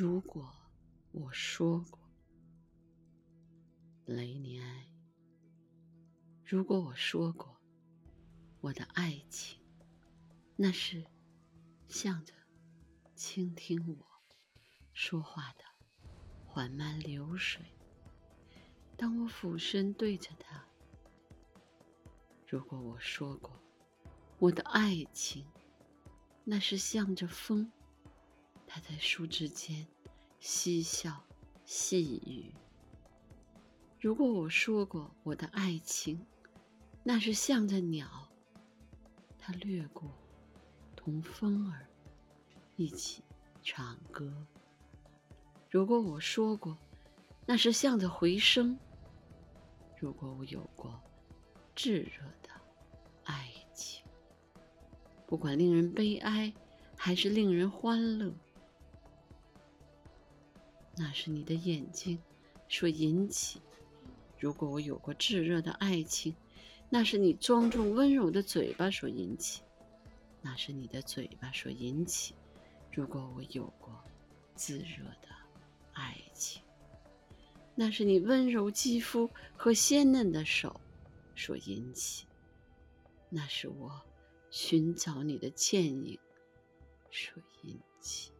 如果我说过，雷尼埃，如果我说过，我的爱情，那是向着倾听我说话的缓慢流水。当我俯身对着他，如果我说过，我的爱情，那是向着风。他在树枝间嬉笑细语。如果我说过我的爱情，那是向着鸟，它掠过，同风儿一起唱歌。如果我说过，那是向着回声。如果我有过炙热的爱情，不管令人悲哀还是令人欢乐。那是你的眼睛所引起。如果我有过炙热的爱情，那是你庄重温柔的嘴巴所引起。那是你的嘴巴所引起。如果我有过炙热的爱情，那是你温柔肌肤和鲜嫩的手所引起。那是我寻找你的倩影所引起。